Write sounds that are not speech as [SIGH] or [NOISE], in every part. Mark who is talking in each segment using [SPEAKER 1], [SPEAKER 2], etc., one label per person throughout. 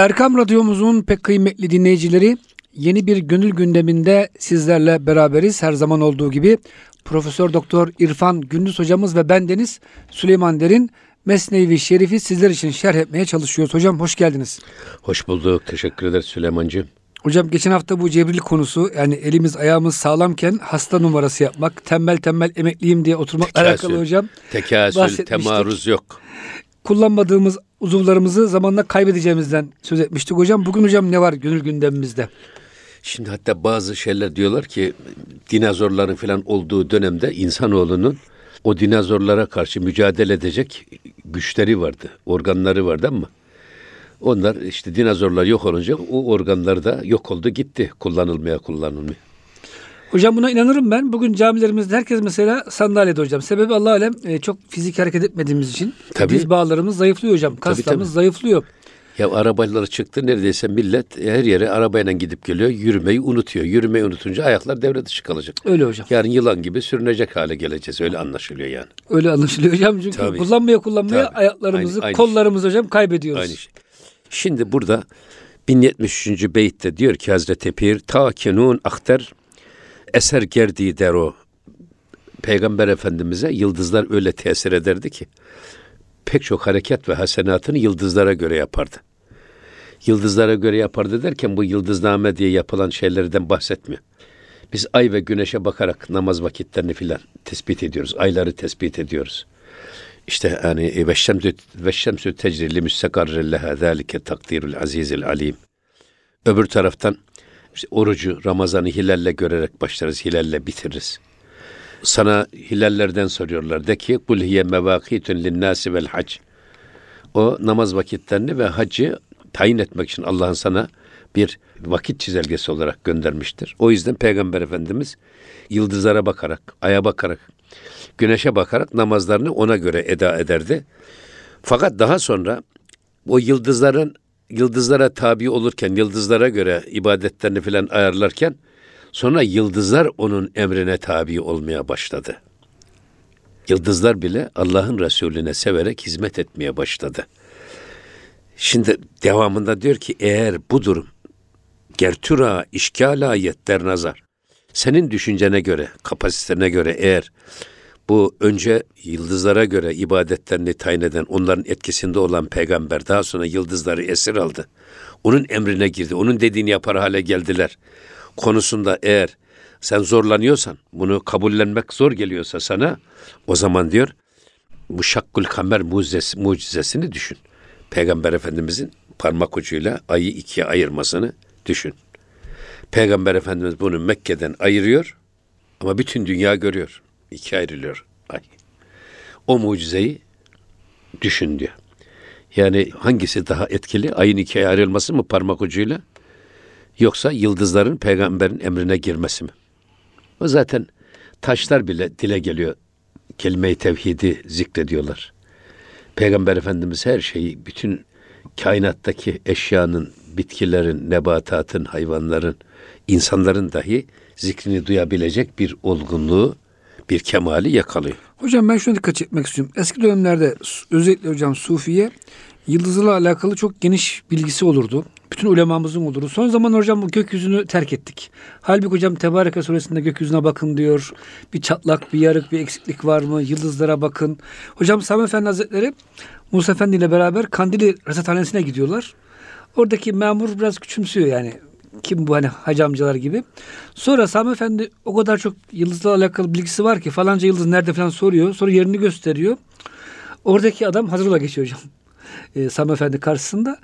[SPEAKER 1] Erkam Radyomuzun pek kıymetli dinleyicileri yeni bir gönül gündeminde sizlerle beraberiz. Her zaman olduğu gibi Profesör Doktor İrfan Gündüz hocamız ve bendeniz Süleyman Derin Mesnevi Şerif'i sizler için şerh etmeye çalışıyoruz. Hocam hoş geldiniz.
[SPEAKER 2] Hoş bulduk. Teşekkür ederiz Süleymancığım.
[SPEAKER 1] Hocam geçen hafta bu cebril konusu yani elimiz ayağımız sağlamken hasta numarası yapmak, tembel tembel emekliyim diye oturmakla alakalı hocam.
[SPEAKER 2] Tekasül, temaruz yok.
[SPEAKER 1] Kullanmadığımız uzuvlarımızı zamanla kaybedeceğimizden söz etmiştik hocam. Bugün hocam ne var gönül gündemimizde?
[SPEAKER 2] Şimdi hatta bazı şeyler diyorlar ki dinozorların falan olduğu dönemde insanoğlunun o dinozorlara karşı mücadele edecek güçleri vardı, organları vardı ama onlar işte dinozorlar yok olunca o organlar da yok oldu gitti kullanılmaya kullanılmaya.
[SPEAKER 1] Hocam buna inanırım ben. Bugün camilerimizde herkes mesela sandalyede hocam. Sebebi Allah alem e, çok fizik hareket etmediğimiz için. Tabii. Diz bağlarımız zayıflıyor hocam. Kaslarımız tabii, tabii. zayıflıyor.
[SPEAKER 2] Ya arabalar çıktı neredeyse millet her yere arabayla gidip geliyor. Yürümeyi unutuyor. Yürümeyi unutunca ayaklar devre dışı kalacak.
[SPEAKER 1] Öyle hocam.
[SPEAKER 2] Yarın yılan gibi sürünecek hale geleceğiz. Öyle anlaşılıyor yani.
[SPEAKER 1] Öyle anlaşılıyor hocam. Çünkü Tabii. kullanmaya kullanmaya Tabii. ayaklarımızı, aynı, aynı kollarımızı şey. hocam kaybediyoruz. Aynı şey.
[SPEAKER 2] Şimdi burada 1073. beytte diyor ki Hazreti Pir ta kenun akter eser gerdi der o. Peygamber Efendimiz'e yıldızlar öyle tesir ederdi ki pek çok hareket ve hasenatını yıldızlara göre yapardı. Yıldızlara göre yapardı derken bu yıldızname diye yapılan şeylerden bahsetmiyor. Biz ay ve güneşe bakarak namaz vakitlerini filan tespit ediyoruz. Ayları tespit ediyoruz. İşte yani ve şemsü ve şemsü tecrili müstakarre leha takdirul azizil alim. Öbür taraftan işte orucu Ramazan'ı hilalle görerek başlarız, hilalle bitiririz. Sana hilallerden soruyorlar. De ki kul hiye mevakitun linnâsi vel hac. O namaz vakitlerini ve hacı tayin etmek için Allah'ın sana bir vakit çizelgesi olarak göndermiştir. O yüzden Peygamber Efendimiz yıldızlara bakarak, aya bakarak, güneşe bakarak namazlarını ona göre eda ederdi. Fakat daha sonra o yıldızların yıldızlara tabi olurken, yıldızlara göre ibadetlerini filan ayarlarken sonra yıldızlar onun emrine tabi olmaya başladı. Yıldızlar bile Allah'ın Resulüne severek hizmet etmeye başladı. Şimdi devamında diyor ki eğer bu durum gertura işkala yetter nazar. Senin düşüncene göre, kapasitene göre eğer bu önce yıldızlara göre ibadetlerini tayin eden, onların etkisinde olan peygamber daha sonra yıldızları esir aldı. Onun emrine girdi. Onun dediğini yapar hale geldiler. Konusunda eğer sen zorlanıyorsan, bunu kabullenmek zor geliyorsa sana, o zaman diyor, bu şakkul kamer mucizesi, mucizesini düşün. Peygamber Efendimizin parmak ucuyla ayı ikiye ayırmasını düşün. Peygamber Efendimiz bunu Mekke'den ayırıyor ama bütün dünya görüyor. İki ayrılıyor ay. O mucizeyi düşün diyor. Yani hangisi daha etkili? Ayın ikiye ayrılması mı parmak ucuyla? Yoksa yıldızların peygamberin emrine girmesi mi? O zaten taşlar bile dile geliyor. Kelime-i tevhidi zikrediyorlar. Peygamber Efendimiz her şeyi, bütün kainattaki eşyanın, bitkilerin, nebatatın, hayvanların, insanların dahi zikrini duyabilecek bir olgunluğu, bir kemali yakalıyor.
[SPEAKER 1] Hocam ben şuna dikkat çekmek istiyorum. Eski dönemlerde özellikle hocam Sufiye yıldızla alakalı çok geniş bilgisi olurdu. Bütün ulemamızın olurdu. Son zaman hocam bu gökyüzünü terk ettik. Halbuki hocam Tebareke suresinde gökyüzüne bakın diyor. Bir çatlak, bir yarık, bir eksiklik var mı? Yıldızlara bakın. Hocam Sami Efendi Hazretleri Musa Efendi ile beraber Kandili Rasathanesi'ne gidiyorlar. Oradaki memur biraz küçümsüyor yani. Kim bu hani hacı amcalar gibi. Sonra Sami Efendi o kadar çok yıldızla alakalı bilgisi var ki falanca yıldız nerede falan soruyor. Sonra yerini gösteriyor. Oradaki adam hazırla geçiyor hocam. [LAUGHS] E, Sami Efendi karşısında.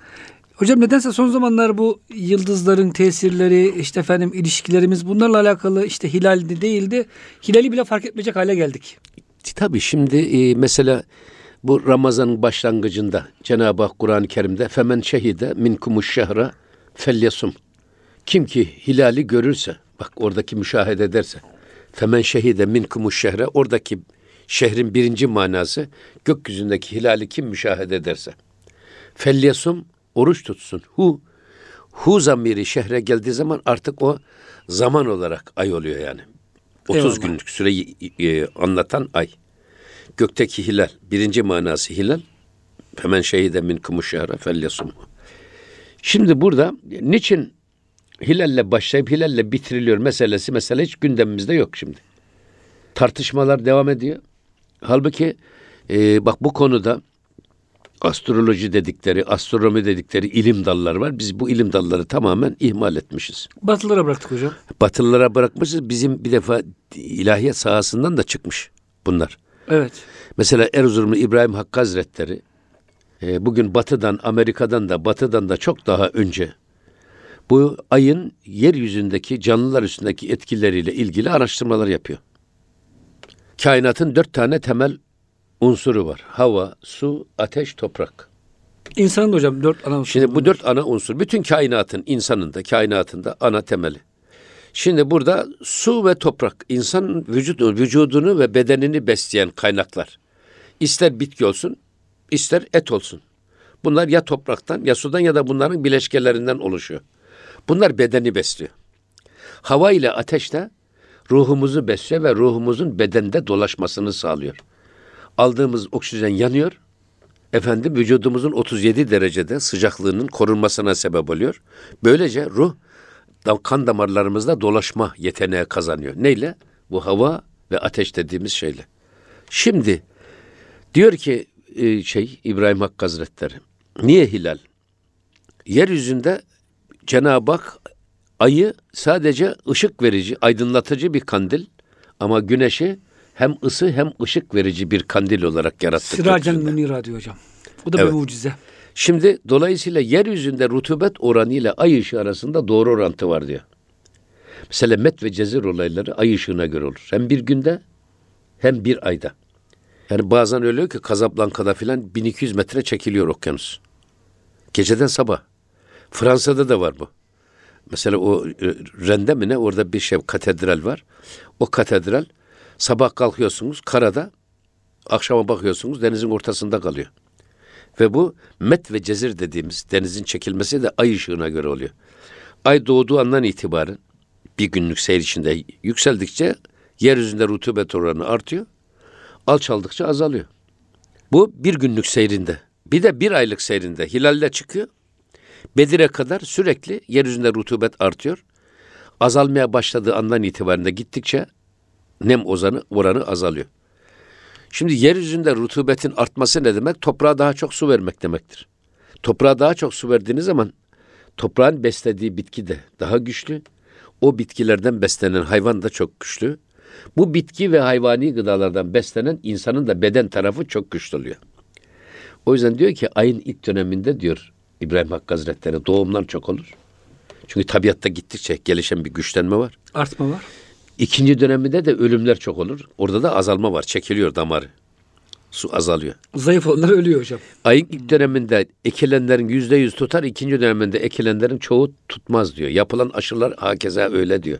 [SPEAKER 1] Hocam nedense son zamanlar bu yıldızların tesirleri, işte efendim ilişkilerimiz bunlarla alakalı işte hilaldi değildi. Hilali bile fark etmeyecek hale geldik.
[SPEAKER 2] Tabii şimdi e, mesela bu Ramazan'ın başlangıcında Cenab-ı Hak Kur'an-ı Kerim'de femen şehide minkumuş şehra felyasum. Kim ki hilali görürse, bak oradaki müşahede ederse, femen şehide minkumuş şehre, oradaki şehrin birinci manası gökyüzündeki hilali kim müşahede ederse. Felyasum oruç tutsun. Hu hu zamiri şehre geldiği zaman artık o zaman olarak ay oluyor yani. 30 Eyvallah. günlük süreyi e, anlatan ay. Gökteki hilal, birinci manası hilal. Hemen şehide min kumuşara felyasum. Şimdi burada niçin hilalle başlayıp hilalle bitiriliyor meselesi mesela hiç gündemimizde yok şimdi. Tartışmalar devam ediyor. Halbuki e, bak bu konuda astroloji dedikleri, astronomi dedikleri ilim dalları var. Biz bu ilim dalları tamamen ihmal etmişiz.
[SPEAKER 1] Batılılara bıraktık hocam.
[SPEAKER 2] Batılılara bırakmışız. Bizim bir defa ilahiyat sahasından da çıkmış bunlar.
[SPEAKER 1] Evet.
[SPEAKER 2] Mesela Erzurumlu İbrahim Hakkı Hazretleri e, bugün batıdan, Amerika'dan da, batıdan da çok daha önce bu ayın yeryüzündeki canlılar üstündeki etkileriyle ilgili araştırmalar yapıyor. Kainatın dört tane temel unsuru var. Hava, su, ateş, toprak.
[SPEAKER 1] İnsanın da hocam dört ana unsuru
[SPEAKER 2] Şimdi bu dört ana unsur bütün kainatın, insanın da kainatında ana temeli. Şimdi burada su ve toprak insanın vücut, vücudunu ve bedenini besleyen kaynaklar. İster bitki olsun, ister et olsun. Bunlar ya topraktan ya sudan ya da bunların bileşkelerinden oluşuyor. Bunlar bedeni besliyor. Hava ile ateş de ruhumuzu besliyor ve ruhumuzun bedende dolaşmasını sağlıyor. Aldığımız oksijen yanıyor. Efendim vücudumuzun 37 derecede sıcaklığının korunmasına sebep oluyor. Böylece ruh kan damarlarımızda dolaşma yeteneği kazanıyor. Neyle? Bu hava ve ateş dediğimiz şeyle. Şimdi diyor ki e, şey İbrahim Hakkı Hazretleri. Niye hilal? Yeryüzünde Cenab-ı Hak ayı sadece ışık verici, aydınlatıcı bir kandil ama güneşi hem ısı hem ışık verici bir kandil olarak yarattı.
[SPEAKER 1] Siracen. Münira diyor hocam. Bu da
[SPEAKER 2] Evet.
[SPEAKER 1] bir mucize.
[SPEAKER 2] Şimdi dolayısıyla yeryüzünde rutubet oranı ile ay ışığı arasında doğru orantı var diyor. Mesela met ve cezir olayları ay ışığına göre olur. Hem bir günde hem bir ayda. Yani bazen öyle ki Kazablanka'da filan 1200 metre çekiliyor okyanus. Geceden sabah. Fransa'da da var bu. Mesela o e, Rende mi ne orada bir şey katedral var. O katedral sabah kalkıyorsunuz karada akşama bakıyorsunuz denizin ortasında kalıyor. Ve bu met ve cezir dediğimiz denizin çekilmesi de ay ışığına göre oluyor. Ay doğduğu andan itibaren bir günlük seyir içinde yükseldikçe yeryüzünde rutubet oranı artıyor. Alçaldıkça azalıyor. Bu bir günlük seyrinde. Bir de bir aylık seyrinde hilalle çıkıyor. Bedir'e kadar sürekli yeryüzünde rutubet artıyor. Azalmaya başladığı andan itibaren de gittikçe nem ozanı oranı azalıyor. Şimdi yeryüzünde rutubetin artması ne demek? Toprağa daha çok su vermek demektir. Toprağa daha çok su verdiğiniz zaman toprağın beslediği bitki de daha güçlü. O bitkilerden beslenen hayvan da çok güçlü. Bu bitki ve hayvani gıdalardan beslenen insanın da beden tarafı çok güçlü oluyor. O yüzden diyor ki ayın ilk döneminde diyor İbrahim Hakkı Hazretleri doğumlar çok olur. Çünkü tabiatta gittikçe gelişen bir güçlenme var.
[SPEAKER 1] Artma var.
[SPEAKER 2] İkinci döneminde de ölümler çok olur. Orada da azalma var. Çekiliyor damarı. Su azalıyor.
[SPEAKER 1] Zayıf olanlar ölüyor hocam.
[SPEAKER 2] Ayın ilk döneminde ekilenlerin yüzde yüz tutar. ikinci döneminde ekilenlerin çoğu tutmaz diyor. Yapılan aşılar hakeza öyle diyor.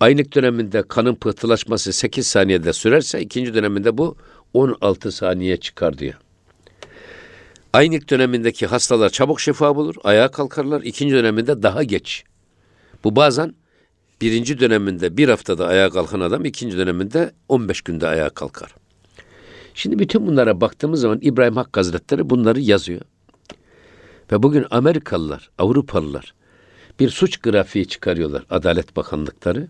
[SPEAKER 2] Ayın ilk döneminde kanın pıhtılaşması 8 saniyede sürerse ikinci döneminde bu 16 saniye çıkar diyor. Ayın ilk dönemindeki hastalar çabuk şifa bulur, ayağa kalkarlar. İkinci döneminde daha geç. Bu bazen birinci döneminde bir haftada ayağa kalkan adam ikinci döneminde 15 günde ayağa kalkar. Şimdi bütün bunlara baktığımız zaman İbrahim Hakkı Hazretleri bunları yazıyor. Ve bugün Amerikalılar, Avrupalılar bir suç grafiği çıkarıyorlar Adalet Bakanlıkları.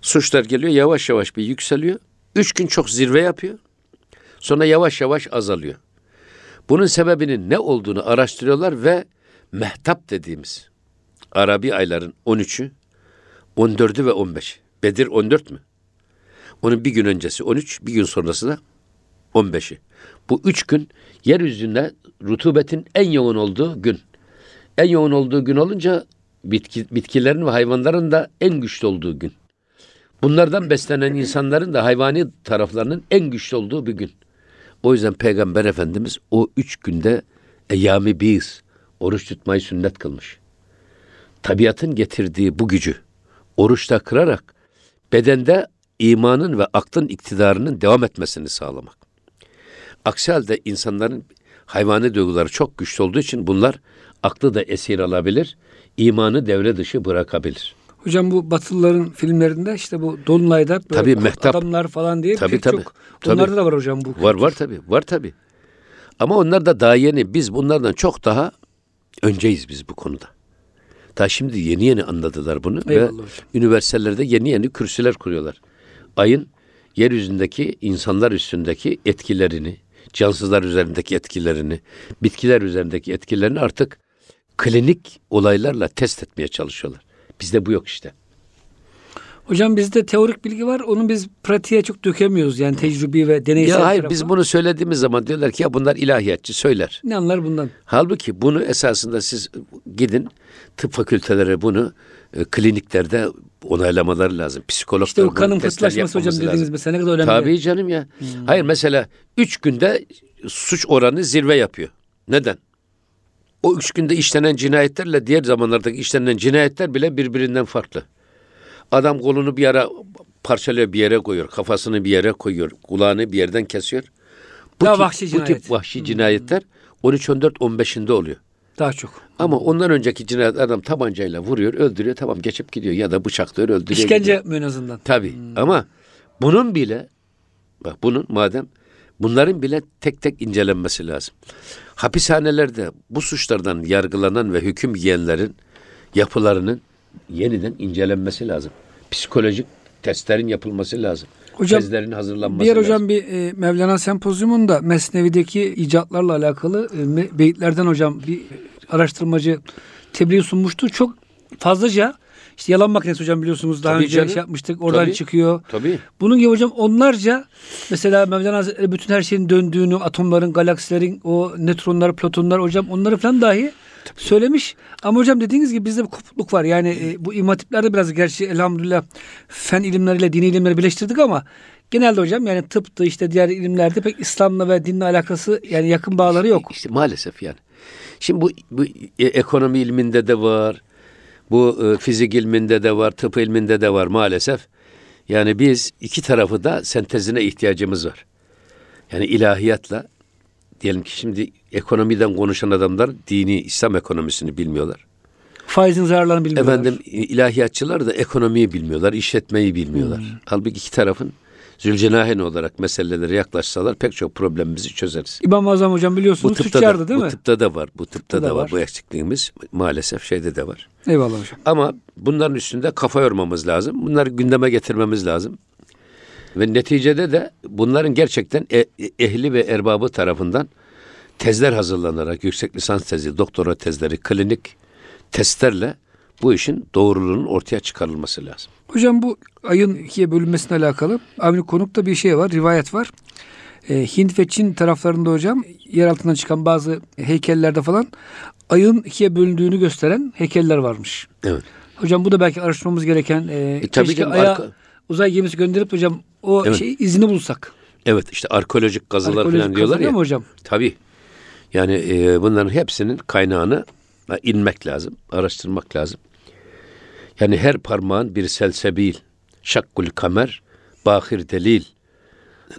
[SPEAKER 2] Suçlar geliyor yavaş yavaş bir yükseliyor. Üç gün çok zirve yapıyor. Sonra yavaş yavaş azalıyor. Bunun sebebinin ne olduğunu araştırıyorlar ve mehtap dediğimiz Arabi ayların 13'ü, 14'ü ve 15. Bedir 14 mü? Onun bir gün öncesi 13, bir gün sonrası da 15'i. Bu üç gün yeryüzünde rutubetin en yoğun olduğu gün. En yoğun olduğu gün olunca bitki, bitkilerin ve hayvanların da en güçlü olduğu gün. Bunlardan beslenen insanların da hayvani taraflarının en güçlü olduğu bir gün. O yüzden Peygamber Efendimiz o üç günde eyyami bir oruç tutmayı sünnet kılmış. Tabiatın getirdiği bu gücü oruçta kırarak bedende imanın ve aklın iktidarının devam etmesini sağlamak. Aksi halde insanların hayvani duyguları çok güçlü olduğu için bunlar aklı da esir alabilir, imanı devre dışı bırakabilir.
[SPEAKER 1] Hocam bu Batılıların filmlerinde işte bu Dolunay'da böyle
[SPEAKER 2] Tabii, mehtap.
[SPEAKER 1] adamlar falan diye
[SPEAKER 2] Tabii,
[SPEAKER 1] pek
[SPEAKER 2] tabii,
[SPEAKER 1] çok.
[SPEAKER 2] tabii.
[SPEAKER 1] Onlarda da var hocam bu.
[SPEAKER 2] Var var tabi, var tabi. Ama onlar da daha yeni. Biz bunlardan çok daha önceyiz biz bu konuda. Daha şimdi yeni yeni anladılar bunu
[SPEAKER 1] Eyvallah
[SPEAKER 2] ve
[SPEAKER 1] hocam.
[SPEAKER 2] üniversitelerde yeni yeni kürsüler kuruyorlar. Ayın yeryüzündeki insanlar üstündeki etkilerini, cansızlar üzerindeki etkilerini, bitkiler üzerindeki etkilerini artık klinik olaylarla test etmeye çalışıyorlar. Bizde bu yok işte.
[SPEAKER 1] Hocam bizde teorik bilgi var. Onu biz pratiğe çok dökemiyoruz. Yani tecrübi ve deneysel
[SPEAKER 2] Ya hayır
[SPEAKER 1] tarafa.
[SPEAKER 2] biz bunu söylediğimiz zaman diyorlar ki ya bunlar ilahiyatçı söyler.
[SPEAKER 1] Ne anlar bundan?
[SPEAKER 2] Halbuki bunu esasında siz gidin tıp fakülteleri bunu e, kliniklerde onaylamaları lazım. Psikologlar
[SPEAKER 1] İşte o kanın
[SPEAKER 2] testler
[SPEAKER 1] fıstılaşması hocam dediğiniz
[SPEAKER 2] lazım.
[SPEAKER 1] mesela ne kadar önemli.
[SPEAKER 2] Tabii canım ya. Hayır mesela üç günde suç oranı zirve yapıyor. Neden? O üç günde işlenen cinayetlerle diğer zamanlardaki işlenen cinayetler bile birbirinden farklı. Adam kolunu bir yere parçalıyor, bir yere koyuyor. Kafasını bir yere koyuyor. Kulağını bir yerden kesiyor. Bu
[SPEAKER 1] Daha
[SPEAKER 2] tip,
[SPEAKER 1] vahşi
[SPEAKER 2] bu
[SPEAKER 1] cinayet.
[SPEAKER 2] tip vahşi cinayetler 13, 14, 15'inde oluyor.
[SPEAKER 1] Daha çok.
[SPEAKER 2] Ama ondan önceki cinayet adam tabancayla vuruyor, öldürüyor, tamam geçip gidiyor ya da bıçaklıyor, öldürüyor.
[SPEAKER 1] İşkence
[SPEAKER 2] gidiyor.
[SPEAKER 1] en azından.
[SPEAKER 2] Tabii ama bunun bile bak bunun madem bunların bile tek tek incelenmesi lazım. Hapishanelerde bu suçlardan yargılanan ve hüküm giyenlerin yapılarının yeniden incelenmesi lazım. Psikolojik testlerin yapılması lazım.
[SPEAKER 1] Hocam,
[SPEAKER 2] Tezlerin hazırlanması
[SPEAKER 1] Bir yer
[SPEAKER 2] lazım.
[SPEAKER 1] hocam bir e, Mevlana sempozyumunda Mesnevi'deki icatlarla alakalı e, beyitlerden hocam bir araştırmacı tebliğ sunmuştu. Çok fazlaca işte yalan makinesi hocam biliyorsunuz daha
[SPEAKER 2] Tabii
[SPEAKER 1] önce
[SPEAKER 2] canım.
[SPEAKER 1] şey yapmıştık. Oradan
[SPEAKER 2] Tabii.
[SPEAKER 1] çıkıyor.
[SPEAKER 2] Tabii.
[SPEAKER 1] Bunun gibi hocam onlarca mesela Mevlana Hazretleri bütün her şeyin döndüğünü, atomların, galaksilerin, o nötronlar, protonlar hocam onları falan dahi söylemiş. Ama hocam dediğiniz gibi bizde bir kopukluk var. Yani e, bu imatiplerde biraz gerçi elhamdülillah fen ilimleriyle dini ilimleri birleştirdik ama genelde hocam yani tıptı işte diğer ilimlerde pek İslam'la ve dinle alakası yani yakın bağları yok.
[SPEAKER 2] İşte maalesef yani. Şimdi bu, bu e, ekonomi ilminde de var. Bu e, fizik ilminde de var, tıp ilminde de var maalesef. Yani biz iki tarafı da sentezine ihtiyacımız var. Yani ilahiyatla diyelim ki şimdi ekonomiden konuşan adamlar dini İslam ekonomisini bilmiyorlar.
[SPEAKER 1] Faizin zararlarını bilmiyorlar.
[SPEAKER 2] Efendim ilahiyatçılar da ekonomiyi bilmiyorlar, işletmeyi bilmiyorlar.
[SPEAKER 1] Hmm.
[SPEAKER 2] Halbuki iki tarafın zülcenahen olarak meselelere yaklaşsalar pek çok problemimizi çözeriz.
[SPEAKER 1] İmam-ı Azam hocam biliyorsunuz tüccardı
[SPEAKER 2] da,
[SPEAKER 1] değil
[SPEAKER 2] bu
[SPEAKER 1] mi?
[SPEAKER 2] tıpta da var. Bu tıpta
[SPEAKER 1] da
[SPEAKER 2] da var.
[SPEAKER 1] var.
[SPEAKER 2] Bu eksikliğimiz maalesef şeyde de var.
[SPEAKER 1] Eyvallah hocam.
[SPEAKER 2] Ama bunların üstünde kafa yormamız lazım. Bunları gündeme getirmemiz lazım. Ve neticede de bunların gerçekten e- ehli ve erbabı tarafından tezler hazırlanarak yüksek lisans tezi, doktora tezleri, klinik testlerle bu işin doğruluğunun ortaya çıkarılması lazım.
[SPEAKER 1] Hocam bu ayın ikiye bölünmesine alakalı Avni Konuk'ta bir şey var, rivayet var. Ee, Hint ve Çin taraflarında hocam yer altından çıkan bazı heykellerde falan ayın ikiye bölündüğünü gösteren heykeller varmış.
[SPEAKER 2] Evet.
[SPEAKER 1] Hocam bu da belki araştırmamız gereken e,
[SPEAKER 2] tabii
[SPEAKER 1] keşke
[SPEAKER 2] canım,
[SPEAKER 1] aya
[SPEAKER 2] arka-
[SPEAKER 1] uzay gemisi gönderip hocam o
[SPEAKER 2] Evet.
[SPEAKER 1] şey izini bulsak.
[SPEAKER 2] Evet işte arkeolojik kazılar
[SPEAKER 1] Arkeolojik
[SPEAKER 2] falan diyorlar ya.
[SPEAKER 1] mi hocam?
[SPEAKER 2] Tabii. Yani e, bunların hepsinin kaynağını inmek lazım, araştırmak lazım. Yani her parmağın bir selsebil, şakkul kamer, bahir delil,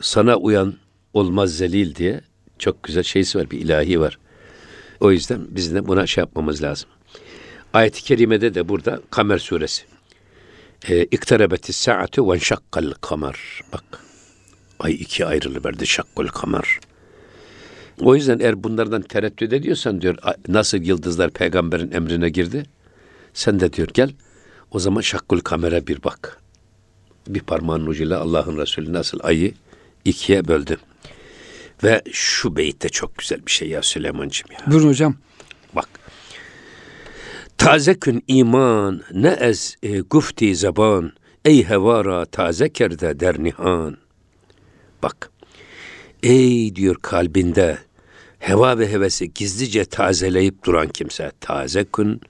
[SPEAKER 2] sana uyan olmaz zelil diye çok güzel şeysi var, bir ilahi var. O yüzden biz de buna şey yapmamız lazım. Ayet-i kerimede de burada Kamer suresi. E, İkterebetis saatu ve şakkal kamer. Bak ay iki ayrılıverdi şakkul kamer. O yüzden eğer bunlardan tereddüt ediyorsan diyor "a- nasıl yıldızlar peygamberin emrine girdi? Sen de diyor gel o zaman şakkul kamera bir bak. Bir parmağın ucuyla Allah'ın Resulü nasıl ayı ikiye böldü. Ve şu beytte çok güzel bir şey ya Süleyman'cığım ya.
[SPEAKER 1] Buyurun hocam.
[SPEAKER 2] Bak. Taze kün iman ne ez e, gufti zaban ey hevara taze kerde der nihan. Bak. Ey diyor kalbinde heva ve hevesi gizlice tazeleyip duran kimse taze kün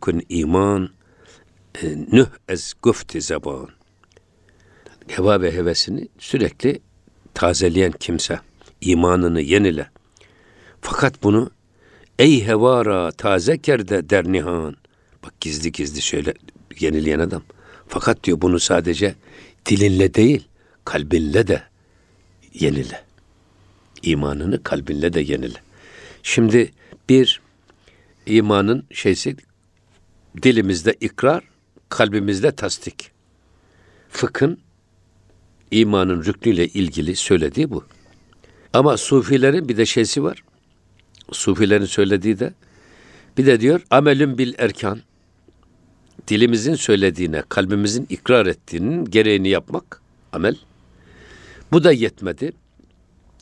[SPEAKER 2] kün iman e, nüh ez gufti zaban. Heva ve hevesini sürekli tazeleyen kimse imanını yenile. Fakat bunu ey hevara taze kerde der nihan. Bak gizli gizli şöyle yenileyen adam. Fakat diyor bunu sadece dilinle değil kalbinle de yenile. İmanını kalbinle de yenile. Şimdi bir imanın şeysi dilimizde ikrar, kalbimizde tasdik. Fıkhın imanın rüknüyle ilgili söylediği bu. Ama sufilerin bir de şeysi var. Sufilerin söylediği de. Bir de diyor amelün bil erkan. Dilimizin söylediğine, kalbimizin ikrar ettiğinin gereğini yapmak amel. Bu da yetmedi.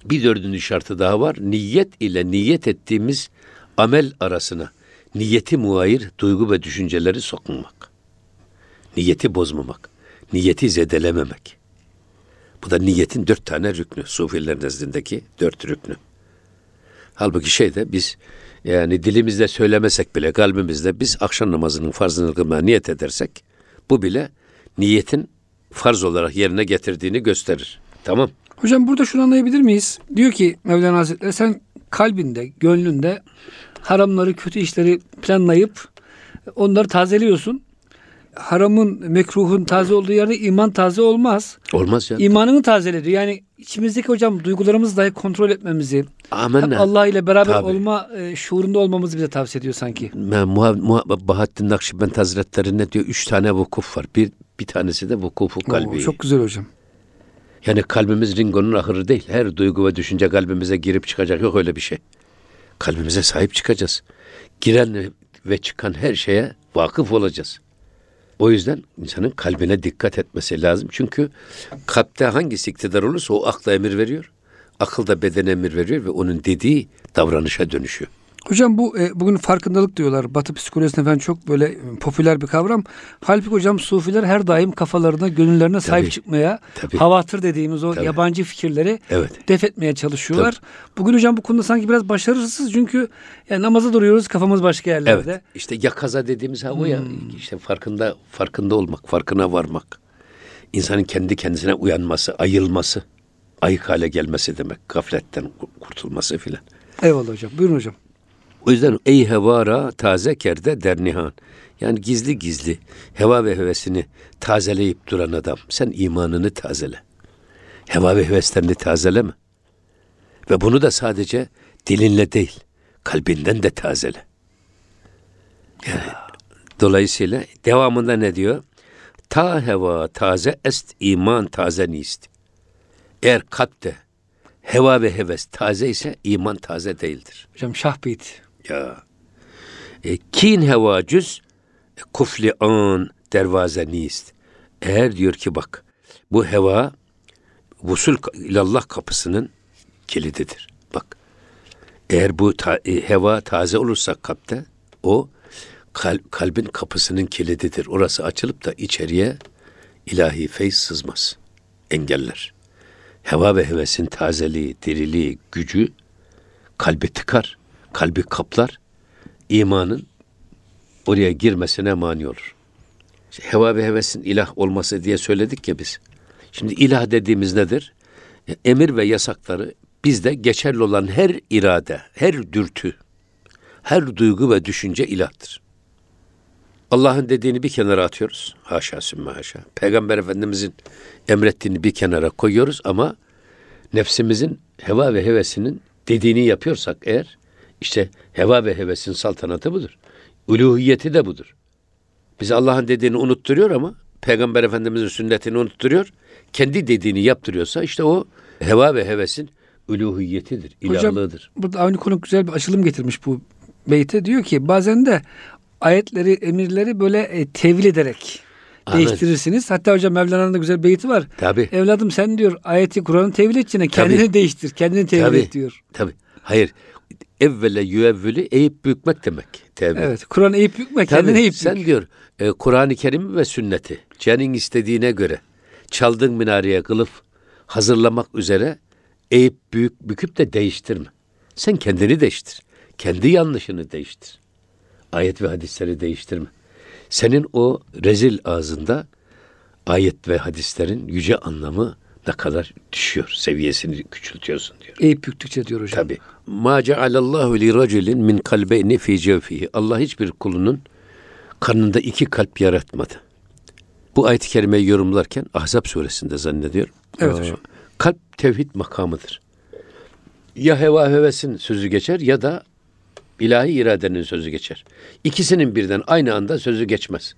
[SPEAKER 2] Bir dördüncü şartı daha var. Niyet ile niyet ettiğimiz amel arasına niyeti muayir duygu ve düşünceleri sokmamak. Niyeti bozmamak. Niyeti zedelememek. Bu da niyetin dört tane rüknü. Sufiler nezdindeki dört rüknü. Halbuki şeyde biz yani dilimizde söylemesek bile kalbimizde biz akşam namazının farzını kılmaya niyet edersek bu bile niyetin farz olarak yerine getirdiğini gösterir. Tamam.
[SPEAKER 1] Hocam burada şunu anlayabilir miyiz? Diyor ki Mevlana Hazretleri sen kalbinde, gönlünde haramları, kötü işleri planlayıp onları tazeliyorsun. Haramın, mekruhun taze olduğu yerde iman taze olmaz.
[SPEAKER 2] Olmaz ya.
[SPEAKER 1] İmanını tazeledi. Yani içimizdeki hocam duygularımızı dahi kontrol etmemizi,
[SPEAKER 2] Amenna.
[SPEAKER 1] Allah ile beraber
[SPEAKER 2] Tabii.
[SPEAKER 1] olma e, şuurunda olmamızı bize tavsiye ediyor sanki.
[SPEAKER 2] Muha- Muha- Bahattin Nakşibend Hazretleri ne diyor? Üç tane vukuf var. Bir bir tanesi de vukufu kalbi.
[SPEAKER 1] Oo, çok güzel hocam.
[SPEAKER 2] Yani kalbimiz ringonun ahırı değil. Her duygu ve düşünce kalbimize girip çıkacak. Yok öyle bir şey. Kalbimize sahip çıkacağız. Giren ve çıkan her şeye vakıf olacağız. O yüzden insanın kalbine dikkat etmesi lazım. Çünkü kalpte hangisi iktidar olursa o akla emir veriyor. Akıl da bedene emir veriyor ve onun dediği davranışa dönüşüyor.
[SPEAKER 1] Hocam bu e, bugün farkındalık diyorlar. Batı psikolojisinde falan çok böyle e, popüler bir kavram. Halbuki hocam sufiler her daim kafalarına, gönüllerine sahip
[SPEAKER 2] Tabii.
[SPEAKER 1] çıkmaya,
[SPEAKER 2] Tabii.
[SPEAKER 1] havatır dediğimiz o
[SPEAKER 2] Tabii.
[SPEAKER 1] yabancı fikirleri
[SPEAKER 2] Evet.
[SPEAKER 1] def etmeye çalışıyorlar. Bugün hocam bu konuda sanki biraz başarısız çünkü yani namaza duruyoruz kafamız başka yerlerde.
[SPEAKER 2] Evet. İşte ya kaza dediğimiz ha o ya. işte farkında farkında olmak, farkına varmak. İnsanın kendi kendisine uyanması, ayılması, ayık hale gelmesi demek. Gafletten ku- kurtulması filan.
[SPEAKER 1] Eyvallah hocam. Buyurun hocam.
[SPEAKER 2] O yüzden ey hevara taze kerde dernihan. Yani gizli gizli heva ve hevesini tazeleyip duran adam. Sen imanını tazele. Heva ve heveslerini tazeleme. Ve bunu da sadece dilinle değil, kalbinden de tazele. Yani dolayısıyla devamında ne diyor? Ta heva taze est iman taze nist. Eğer kalpte heva ve heves taze ise iman taze değildir.
[SPEAKER 1] Hocam şah beyt.
[SPEAKER 2] Ya. E, kin heva cüz e, kufli an dervaze nist. Eğer diyor ki bak bu heva vusul ilallah kapısının kilididir. Bak. Eğer bu ta- e, heva taze olursa kalpte o kal- kalbin kapısının kilididir. Orası açılıp da içeriye ilahi feyz sızmaz. Engeller. Heva ve hevesin tazeliği, diriliği, gücü kalbi tıkar, kalbi kaplar, imanın oraya girmesine mani olur. İşte heva ve hevesin ilah olması diye söyledik ya biz. Şimdi ilah dediğimiz nedir? E, Emir ve yasakları bizde geçerli olan her irade, her dürtü, her duygu ve düşünce ilahtır. Allah'ın dediğini bir kenara atıyoruz. Haşa sümme haşa. Peygamber Efendimizin emrettiğini bir kenara koyuyoruz ama nefsimizin heva ve hevesinin dediğini yapıyorsak eğer işte heva ve hevesin saltanatı budur. Uluhiyeti de budur. Biz Allah'ın dediğini unutturuyor ama Peygamber Efendimizin sünnetini unutturuyor. Kendi dediğini yaptırıyorsa işte o heva ve hevesin uluhiyetidir,
[SPEAKER 1] Hocam
[SPEAKER 2] ilahlığıdır.
[SPEAKER 1] burada Avni Konuk güzel bir açılım getirmiş bu beyte. Diyor ki bazen de ayetleri, emirleri böyle e, tevil ederek değiştirirsiniz. Hatta hocam Mevlana'nın da güzel beyti var.
[SPEAKER 2] Tabi.
[SPEAKER 1] Evladım sen diyor ayeti Kur'an'ı tevil edeceğine kendini
[SPEAKER 2] Tabii.
[SPEAKER 1] değiştir. Kendini tevil
[SPEAKER 2] Tabii.
[SPEAKER 1] et diyor.
[SPEAKER 2] Tabi. Hayır. Evvele yüevvülü eğip bükmek demek. Tevbe.
[SPEAKER 1] Evet. Kur'an eğip bükme.
[SPEAKER 2] Tabii,
[SPEAKER 1] Kendini eğip
[SPEAKER 2] sen
[SPEAKER 1] bük.
[SPEAKER 2] diyor e, Kur'an-ı Kerim ve sünneti canın istediğine göre çaldığın minareye kılıf hazırlamak üzere eğip büyük büküp de değiştirme. Sen kendini değiştir. Kendi yanlışını değiştir. Ayet ve hadisleri değiştirme. Senin o rezil ağzında ayet ve hadislerin yüce anlamı ne kadar düşüyor, seviyesini küçültüyorsun diyor.
[SPEAKER 1] Eğip büktükçe diyor hocam.
[SPEAKER 2] Tabi. Ma cealallahu li raculin min kalbeyni fi cevfihi. Allah hiçbir kulunun karnında iki kalp yaratmadı. Bu ayet-i kerimeyi yorumlarken Ahzab suresinde zannediyorum.
[SPEAKER 1] Evet hocam.
[SPEAKER 2] Kalp tevhid makamıdır. Ya heva hevesin sözü geçer ya da ilahi iradenin sözü geçer. İkisinin birden aynı anda sözü geçmez.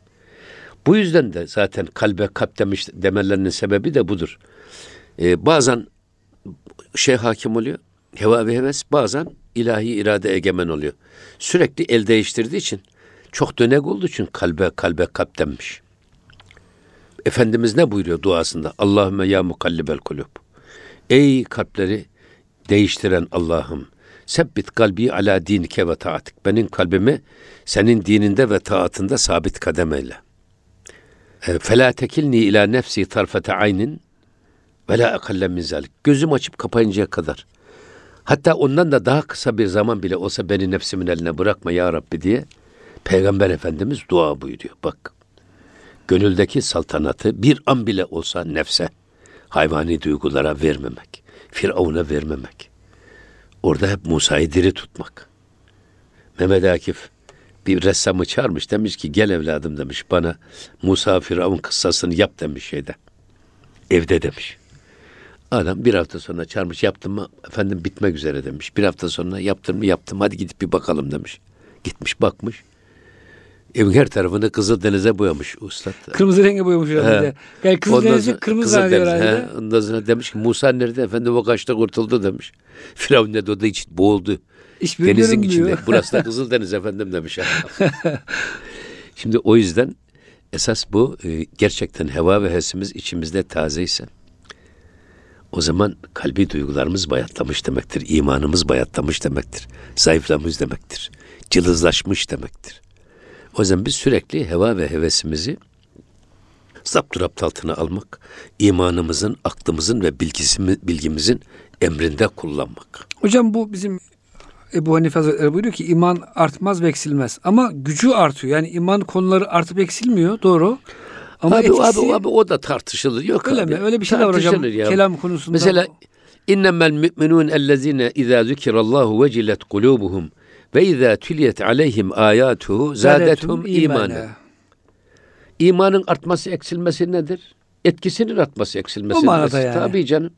[SPEAKER 2] Bu yüzden de zaten kalbe kalp demiş demelerinin sebebi de budur. Ee, bazen şey hakim oluyor. Heva ve heves bazen ilahi irade egemen oluyor. Sürekli el değiştirdiği için çok dönek olduğu için kalbe kalbe kalp denmiş. Efendimiz ne buyuruyor duasında? Allahümme ya mukallibel kulub. Ey kalpleri değiştiren Allah'ım. Sebbit kalbi ala dinike ve taatik. Benim kalbimi senin dininde ve taatında sabit kadem eyle. E, Fela tekilni ila nefsi tarfete aynin ve la akalle min zalik. Gözüm açıp kapayıncaya kadar. Hatta ondan da daha kısa bir zaman bile olsa beni nefsimin eline bırakma ya Rabbi diye Peygamber Efendimiz dua buyuruyor. Bak gönüldeki saltanatı bir an bile olsa nefse, hayvani duygulara vermemek, Firavun'a vermemek. Orada hep Musa'yı diri tutmak. Mehmet Akif bir ressamı çağırmış demiş ki gel evladım demiş bana Musa Firavun kıssasını yap demiş şeyde. Evde demiş. Adam bir hafta sonra çağırmış yaptım mı efendim bitmek üzere demiş. Bir hafta sonra yaptım mı yaptım hadi gidip bir bakalım demiş. Gitmiş bakmış. Evin her tarafını Kızıldeniz'e boyamış ustad.
[SPEAKER 1] Kırmızı renge boyamış herhalde.
[SPEAKER 2] He.
[SPEAKER 1] Yani kızıl
[SPEAKER 2] Ondan
[SPEAKER 1] denizi
[SPEAKER 2] sonra-
[SPEAKER 1] kırmızı
[SPEAKER 2] Kızıldeniz,
[SPEAKER 1] herhalde.
[SPEAKER 2] he. Ondan sonra demiş ki Musa nerede efendim o kaçta kurtuldu demiş. [LAUGHS] Firavun ne o da hiç boğuldu.
[SPEAKER 1] Hiçbir
[SPEAKER 2] Denizin içinde. [LAUGHS] Burası da Kızıldeniz efendim demiş. Şimdi o yüzden esas bu e, gerçekten heva ve hevesimiz içimizde tazeyse o zaman kalbi duygularımız bayatlamış demektir. imanımız bayatlamış demektir. Zayıflamış demektir. Cılızlaşmış demektir. O yüzden biz sürekli heva ve hevesimizi zapturapt altına almak, imanımızın, aklımızın ve bilgimizin emrinde kullanmak.
[SPEAKER 1] Hocam bu bizim Ebu Hanife Hazretleri buyuruyor ki iman artmaz ve eksilmez. Ama gücü artıyor. Yani iman konuları artıp eksilmiyor. Doğru. Ama
[SPEAKER 2] abi,
[SPEAKER 1] etkisi
[SPEAKER 2] abi, abi o da tartışılır. Yok
[SPEAKER 1] öyle
[SPEAKER 2] abi.
[SPEAKER 1] mi? Öyle bir şey de var hocam.
[SPEAKER 2] Ya.
[SPEAKER 1] Kelam konusunda.
[SPEAKER 2] Mesela innemel müminun ellezine izâ zükirallahu vecilet kulubuhum ve izâ tüliyet aleyhim âyâtuhu zâdethum imanen. İmanın artması eksilmesi nedir? Etkisinin artması eksilmesi.
[SPEAKER 1] O manada yani.
[SPEAKER 2] Tabii canım.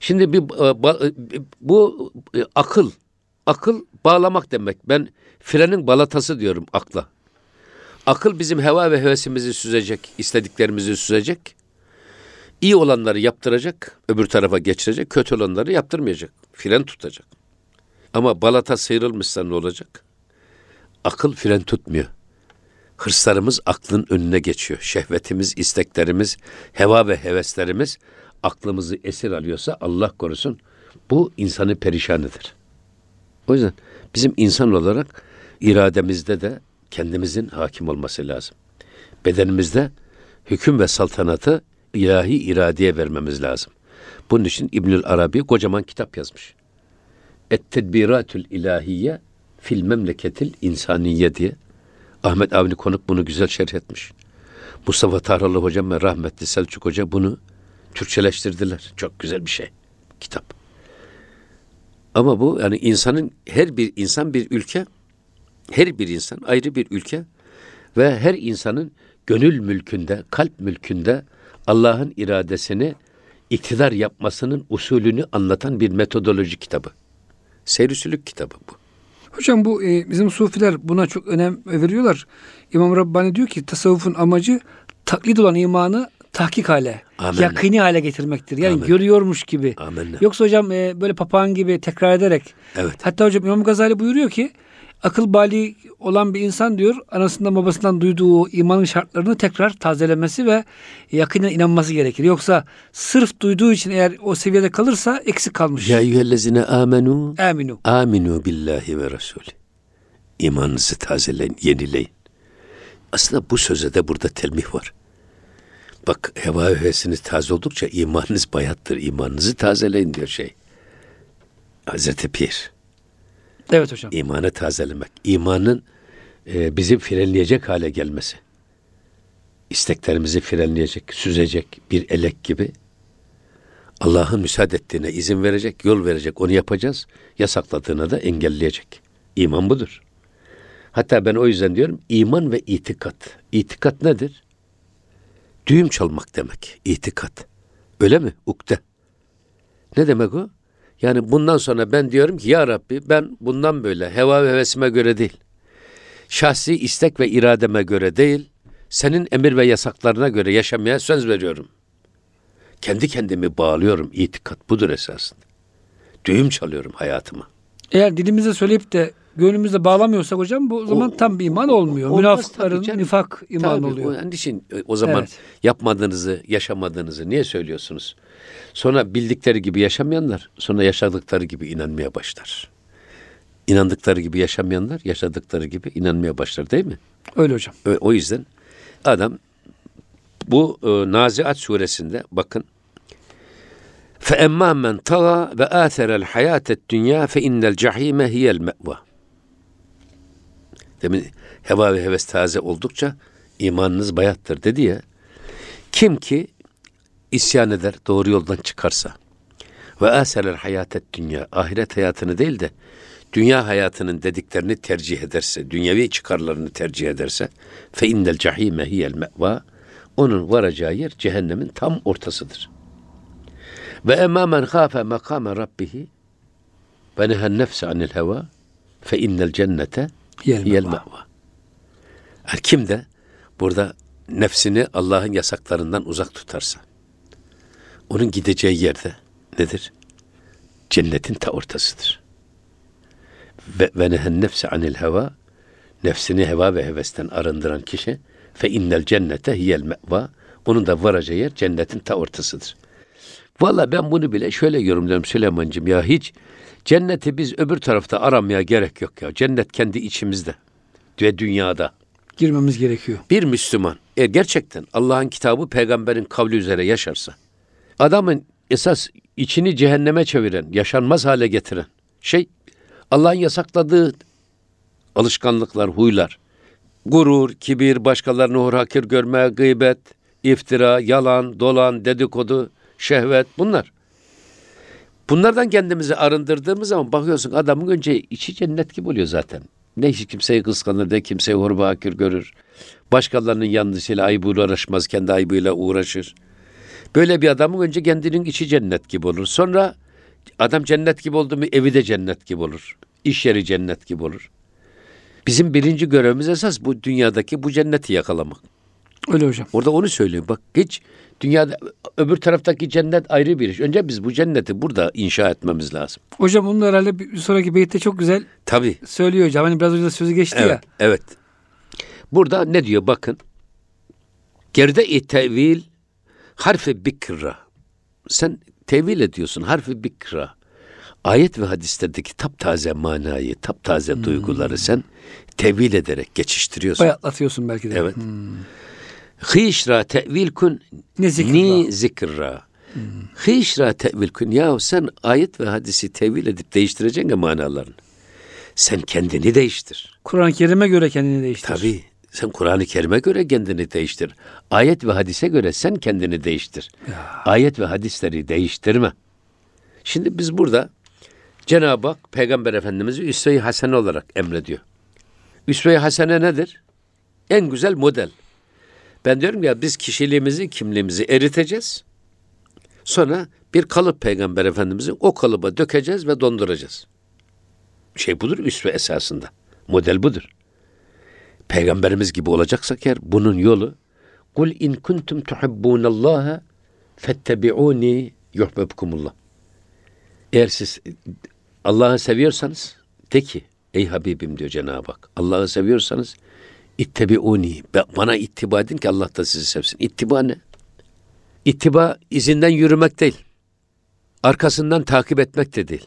[SPEAKER 2] Şimdi bir e, e, bu e, akıl akıl bağlamak demek. Ben frenin balatası diyorum akla. Akıl bizim heva ve hevesimizi süzecek, istediklerimizi süzecek. İyi olanları yaptıracak, öbür tarafa geçirecek, kötü olanları yaptırmayacak. Fren tutacak. Ama balata sıyrılmışsa ne olacak? Akıl fren tutmuyor. Hırslarımız aklın önüne geçiyor. Şehvetimiz, isteklerimiz, heva ve heveslerimiz aklımızı esir alıyorsa Allah korusun bu insanı perişan eder. O yüzden bizim insan olarak irademizde de kendimizin hakim olması lazım. Bedenimizde hüküm ve saltanatı ilahi iradeye vermemiz lazım. Bunun için İbnül Arabi kocaman kitap yazmış. Et-Tedbiratül İlahiye fil memleketil insaniye diye. Ahmet Avni Konuk bunu güzel şerh etmiş. Mustafa Tahralı hocam ve rahmetli Selçuk Hoca bunu Türkçeleştirdiler. Çok güzel bir şey. Kitap. Ama bu yani insanın her bir insan bir ülke, her bir insan ayrı bir ülke ve her insanın gönül mülkünde, kalp mülkünde Allah'ın iradesini iktidar yapmasının usulünü anlatan bir metodoloji kitabı. Seyrisülük kitabı bu.
[SPEAKER 1] Hocam bu e, bizim sufiler buna çok önem veriyorlar. İmam Rabbani diyor ki tasavvufun amacı taklit olan imanı tahkik hale,
[SPEAKER 2] Amenna.
[SPEAKER 1] yakini hale getirmektir. Yani
[SPEAKER 2] Amenna.
[SPEAKER 1] görüyormuş gibi.
[SPEAKER 2] Amenna.
[SPEAKER 1] Yoksa hocam e, böyle papağan gibi tekrar ederek.
[SPEAKER 2] Evet.
[SPEAKER 1] Hatta hocam İmam Gazali buyuruyor ki akıl bali olan bir insan diyor anasından babasından duyduğu imanın şartlarını tekrar tazelemesi ve yakinen inanması gerekir. Yoksa sırf duyduğu için eğer o seviyede kalırsa eksik kalmış.
[SPEAKER 2] Ya eyyühellezine amenu
[SPEAKER 1] Aminu.
[SPEAKER 2] aminu billahi ve resulü. İmanınızı tazeleyin, yenileyin. Aslında bu söze de burada telmih var. Bak heva hevesiniz taze oldukça imanınız bayattır. İmanınızı tazeleyin diyor şey. Hazreti Pir.
[SPEAKER 1] Evet hocam.
[SPEAKER 2] İmanı tazelemek. İmanın e, bizi frenleyecek hale gelmesi. İsteklerimizi frenleyecek, süzecek bir elek gibi. Allah'ın müsaade ettiğine izin verecek, yol verecek, onu yapacağız. Yasakladığına da engelleyecek. İman budur. Hatta ben o yüzden diyorum iman ve itikat. İtikat nedir? Düğüm çalmak demek. İtikat. Öyle mi? Ukde. Ne demek o? Yani bundan sonra ben diyorum ki ya Rabbi ben bundan böyle heva ve hevesime göre değil. Şahsi istek ve irademe göre değil. Senin emir ve yasaklarına göre yaşamaya söz veriyorum. Kendi kendimi bağlıyorum. İtikat budur esasında. Düğüm çalıyorum hayatıma.
[SPEAKER 1] Eğer dilimize söyleyip de gönlümüzde bağlamıyorsak hocam bu zaman
[SPEAKER 2] O-
[SPEAKER 1] tam bir iman olmuyor.
[SPEAKER 2] olmaz
[SPEAKER 1] Münafıkların
[SPEAKER 2] tabii canım.
[SPEAKER 1] nifak iman
[SPEAKER 2] Tabii,
[SPEAKER 1] oluyor.
[SPEAKER 2] O, onun için e, o zaman
[SPEAKER 1] Evet.
[SPEAKER 2] yapmadığınızı, yaşamadığınızı niye söylüyorsunuz? Sonra bildikleri gibi yaşamayanlar sonra yaşadıkları gibi inanmaya başlar. İnandıkları gibi yaşamayanlar yaşadıkları gibi inanmaya başlar değil mi?
[SPEAKER 1] Öyle hocam.
[SPEAKER 2] Ö- O yüzden adam bu e, Naziat suresinde bakın فَاَمَّا مَنْ طَغَى وَآثَرَ الْحَيَاةَ الدُّنْيَا فَاِنَّ الْجَح۪يمَ هِيَ الْمَأْوَى Demin heva ve heves taze oldukça imanınız bayattır dedi ya. Kim ki isyan eder, doğru yoldan çıkarsa ve aselel hayatet dünya, ahiret hayatını değil de dünya hayatının dediklerini tercih ederse, dünyevi çıkarlarını tercih ederse fe innel cehime hiyel me'va onun varacağı yer cehennemin tam ortasıdır. Ve emmâ men khâfe makâme rabbihi ve nehen nefse anil heva fe innel cennete
[SPEAKER 1] Me'va.
[SPEAKER 2] me'va. Her kim de burada nefsini Allah'ın yasaklarından uzak tutarsa onun gideceği yerde nedir? Cennetin ta ortasıdır. Ve, ve nehen nefse anil heva nefsini heva ve hevesten arındıran kişi fe innel cennete hiyel me'va onun da varacağı yer cennetin ta ortasıdır. Valla ben bunu bile şöyle yorumluyorum Süleyman'cığım ya hiç cenneti biz öbür tarafta aramaya gerek yok ya. Cennet kendi içimizde ve dünyada.
[SPEAKER 1] Girmemiz gerekiyor.
[SPEAKER 2] Bir Müslüman eğer gerçekten Allah'ın kitabı peygamberin kavli üzere yaşarsa adamın esas içini cehenneme çeviren, yaşanmaz hale getiren şey Allah'ın yasakladığı alışkanlıklar, huylar. Gurur, kibir, başkalarını hor hakir görme, gıybet, iftira, yalan, dolan, dedikodu, şehvet bunlar. Bunlardan kendimizi arındırdığımız zaman bakıyorsun adamın önce içi cennet gibi oluyor zaten. Ne hiç kimseyi kıskanır ne kimseyi hor hakir görür. Başkalarının yanlışıyla ayıbıyla uğraşmaz, kendi ayıbıyla uğraşır. Böyle bir adamın önce kendinin içi cennet gibi olur. Sonra adam cennet gibi oldu mu evi de cennet gibi olur. İş yeri cennet gibi olur. Bizim birinci görevimiz esas bu dünyadaki bu cenneti yakalamak.
[SPEAKER 1] Öyle hocam.
[SPEAKER 2] Orada onu söylüyor. Bak hiç dünyada öbür taraftaki cennet ayrı bir iş. Önce biz bu cenneti burada inşa etmemiz lazım.
[SPEAKER 1] Hocam bunu herhalde bir sonraki beytte çok güzel
[SPEAKER 2] Tabii.
[SPEAKER 1] söylüyor hocam. Hani biraz önce sözü geçti
[SPEAKER 2] Evet.
[SPEAKER 1] ya.
[SPEAKER 2] Evet. Burada ne diyor bakın. Geride-i tevil harfi bikra. Sen tevil ediyorsun harfi bikra. Ayet ve hadislerdeki taptaze manayı, taptaze
[SPEAKER 1] Hmm.
[SPEAKER 2] duyguları sen tevil ederek geçiştiriyorsun.
[SPEAKER 1] Bayatlatıyorsun belki de.
[SPEAKER 2] Evet.
[SPEAKER 1] Hmm.
[SPEAKER 2] Hişra tevil kun
[SPEAKER 1] Ne zikra.
[SPEAKER 2] ni zikra. Hişra tevil kun. Ya sen ayet ve hadisi tevil edip değiştireceksin ya manalarını. Sen kendini değiştir.
[SPEAKER 1] Kur'an-ı Kerim'e göre kendini değiştir.
[SPEAKER 2] Tabii. Sen Kur'an-ı Kerim'e göre kendini değiştir. Ayet ve hadise göre sen kendini değiştir. Ayet ve hadisleri değiştirme. Şimdi biz burada Cenab-ı Hak Peygamber Efendimiz'i Üsve-i Hasene olarak emrediyor. Üsve-i Hasene nedir? En güzel model. Ben diyorum ya biz kişiliğimizi, kimliğimizi eriteceğiz. Sonra bir kalıp Peygamber Efendimiz'i o kalıba dökeceğiz ve donduracağız. Şey budur üsve esasında. Model budur. Peygamberimiz gibi olacaksak eğer bunun yolu Kul in kuntum tuhibbunallaha fettebi'uni yuhbibkumullah. Eğer siz Allah'ı seviyorsanız de ki ey Habibim diyor Cenab-ı Hak. Allah'ı seviyorsanız ittebi'uni. Bana ittiba edin ki Allah da sizi sevsin. İttiba ne? İttiba izinden yürümek değil. Arkasından takip etmek de değil.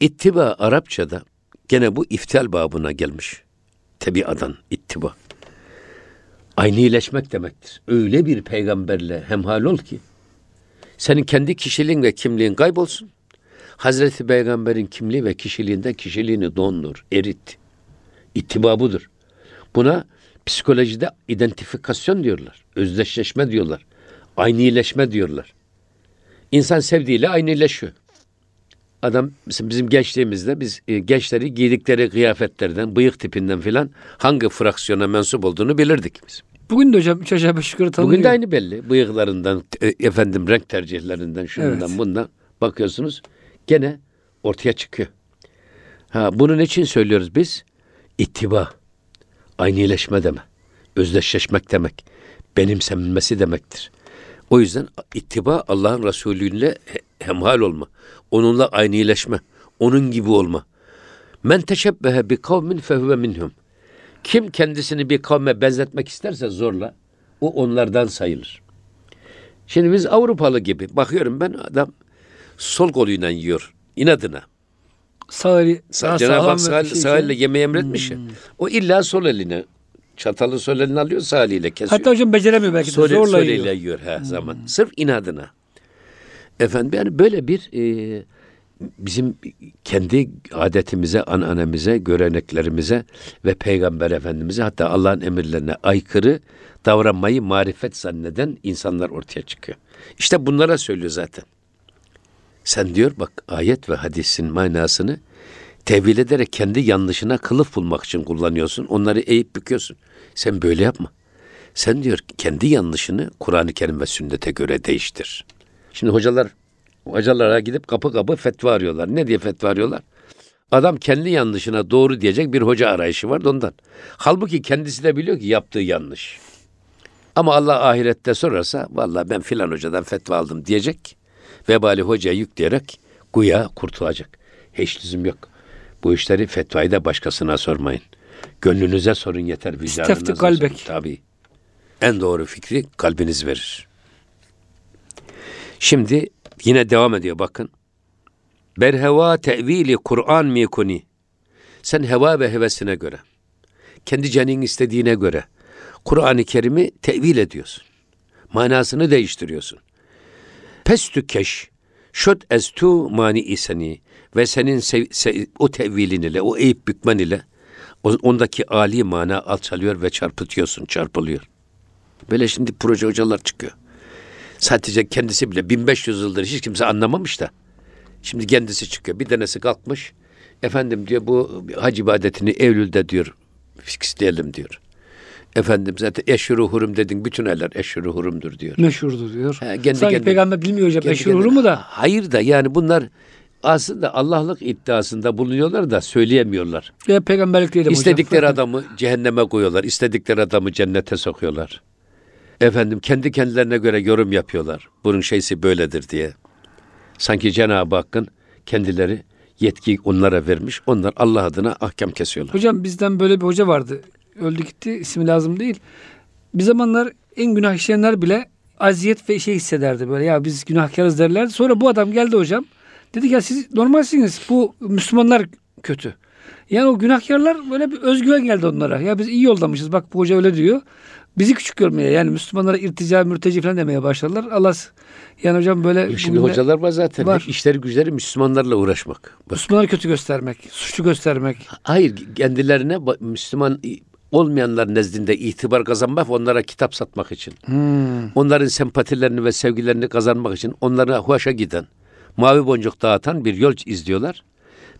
[SPEAKER 2] İttiba Arapçada gene bu iftial babına gelmiş. Tebiadan ittiba. Aynileşmek demektir. Öyle bir peygamberle hemhal ol ki senin kendi kişiliğin ve kimliğin kaybolsun. Hazreti Peygamber'in kimliği ve kişiliğinden kişiliğini dondur, erit. İttiba budur. Buna psikolojide identifikasyon diyorlar. Özdeşleşme diyorlar. Aynileşme diyorlar. İnsan sevdiğiyle aynileşiyor. Adam bizim, gençliğimizde biz e, gençleri giydikleri kıyafetlerden, bıyık tipinden filan hangi fraksiyona mensup olduğunu bilirdik biz.
[SPEAKER 1] Bugün de hocam üç aşağı beş yukarı tanınıyor.
[SPEAKER 2] Bugün de aynı belli. Bıyıklarından, e, efendim renk tercihlerinden, şundan
[SPEAKER 1] Evet.
[SPEAKER 2] bundan bakıyorsunuz. Gene ortaya çıkıyor. Ha, bunun için söylüyoruz biz? İttiba, aynileşme deme, özdeşleşmek demek, benimsenmesi demektir. O yüzden ittiba Allah'ın Resulü'yle he- hemhal olma, onunla aynileşme, onun gibi olma, Men teşebbehe bi kavmin fehuve minhum. Kim kendisini bir kavme benzetmek isterse zorla o onlardan sayılır. Şimdi biz Avrupalı gibi bakıyorum ben adam sol koluyla yiyor inadına.
[SPEAKER 1] Sağ eli
[SPEAKER 2] Sağ, Cenab-ı Hak sağ,
[SPEAKER 1] şey
[SPEAKER 2] sağ elle yemeği emretmiş ya. O illa sol eline çatalı sol eline alıyor sağ eliyle kesiyor.
[SPEAKER 1] Hatta hocam beceremiyor belki de
[SPEAKER 2] Sol,
[SPEAKER 1] zorla
[SPEAKER 2] sol
[SPEAKER 1] yiyor.
[SPEAKER 2] eliyle yiyor her zaman. Sırf inadına. Efendim yani böyle bir e, bizim kendi adetimize, ananemize, göreneklerimize ve Peygamber Efendimiz'e hatta Allah'ın emirlerine aykırı davranmayı marifet zanneden insanlar ortaya çıkıyor. İşte bunlara söylüyor zaten. Sen diyor bak ayet ve hadisin manasını tevil ederek kendi yanlışına kılıf bulmak için kullanıyorsun. Onları eğip büküyorsun. Sen böyle yapma. Sen diyor kendi yanlışını Kur'an-ı Kerim ve sünnete göre değiştir. Şimdi hocalar hocalara gidip kapı kapı fetva arıyorlar. Ne diye fetva arıyorlar? Adam kendi yanlışına doğru diyecek bir hoca arayışı var da ondan. Halbuki kendisi de biliyor ki yaptığı yanlış. Ama Allah ahirette sorarsa vallahi ben filan hocadan fetva aldım diyecek. Vebali hocaya yükleyerek guya kurtulacak. Hiç lüzum yok. Bu işleri fetvayı da başkasına sormayın. Gönlünüze sorun yeter.
[SPEAKER 1] İstefti kalbek.
[SPEAKER 2] Tabii. En doğru fikri kalbiniz verir. Şimdi yine devam ediyor bakın. Berheva tevili Kur'an mikuni. Sen heva ve hevesine göre, kendi canın istediğine göre Kur'an-ı Kerim'i tevil ediyorsun. Manasını değiştiriyorsun. Pestü keş, şöt estu mani iseni ve senin sev- se- o tevilin ile, o eğip bükmen ile ondaki âli mana alçalıyor ve çarpıtıyorsun, çarpılıyor. Böyle şimdi proje hocalar çıkıyor. Sadece kendisi bile 1500 yıldır hiç kimse anlamamış da. Şimdi kendisi çıkıyor. Bir tanesi kalkmış. Efendim diyor bu hac ibadetini Eylül'de diyor fixleyelim diyor. Efendim zaten eşhuru hurum dedin bütün eller eşhuru hurumdur diyor.
[SPEAKER 1] Meşhurdur diyor.
[SPEAKER 2] He, kendi
[SPEAKER 1] Sanki
[SPEAKER 2] kendine-
[SPEAKER 1] peygamber bilmiyor hocam
[SPEAKER 2] Kendi
[SPEAKER 1] meşhur olur
[SPEAKER 2] kendine-
[SPEAKER 1] mu da?
[SPEAKER 2] Hayır da yani bunlar aslında Allah'lık iddiasında bulunuyorlar da söyleyemiyorlar.
[SPEAKER 1] Ya peygamberlik hocam.
[SPEAKER 2] İstedikleri adamı cehenneme koyuyorlar. istedikleri adamı cennete sokuyorlar. Efendim kendi kendilerine göre yorum yapıyorlar. Bunun şeysi böyledir diye. Sanki Cenab-ı Hakk'ın kendileri yetkiyi onlara vermiş. Onlar Allah adına ahkam kesiyorlar.
[SPEAKER 1] Hocam bizden böyle bir hoca vardı. Öldü gitti. ismi lazım değil. Bir zamanlar en günah işleyenler bile aziyet ve şey hissederdi böyle. Ya biz günahkarız derlerdi. Sonra bu adam geldi hocam. Dedi ki ya siz normalsiniz. Bu Müslümanlar kötü. Yani o günahkarlar böyle bir özgüven geldi onlara. Ya biz iyi yoldamışız. Bak bu hoca öyle diyor. Bizi küçük görmeye yani Müslümanlara irtica, mürteci falan demeye başladılar. Allah yani hocam böyle
[SPEAKER 2] Şimdi hocalar var zaten.
[SPEAKER 1] var.
[SPEAKER 2] İşleri güçleri Müslümanlarla uğraşmak. Bak,
[SPEAKER 1] Müslümanları kötü göstermek, suçlu göstermek.
[SPEAKER 2] hayır kendilerine Müslüman olmayanlar nezdinde itibar kazanmak, onlara kitap satmak için.
[SPEAKER 1] Hmm.
[SPEAKER 2] onların sempatilerini ve sevgilerini kazanmak için onlara hoşa giden, mavi boncuk dağıtan bir yol izliyorlar.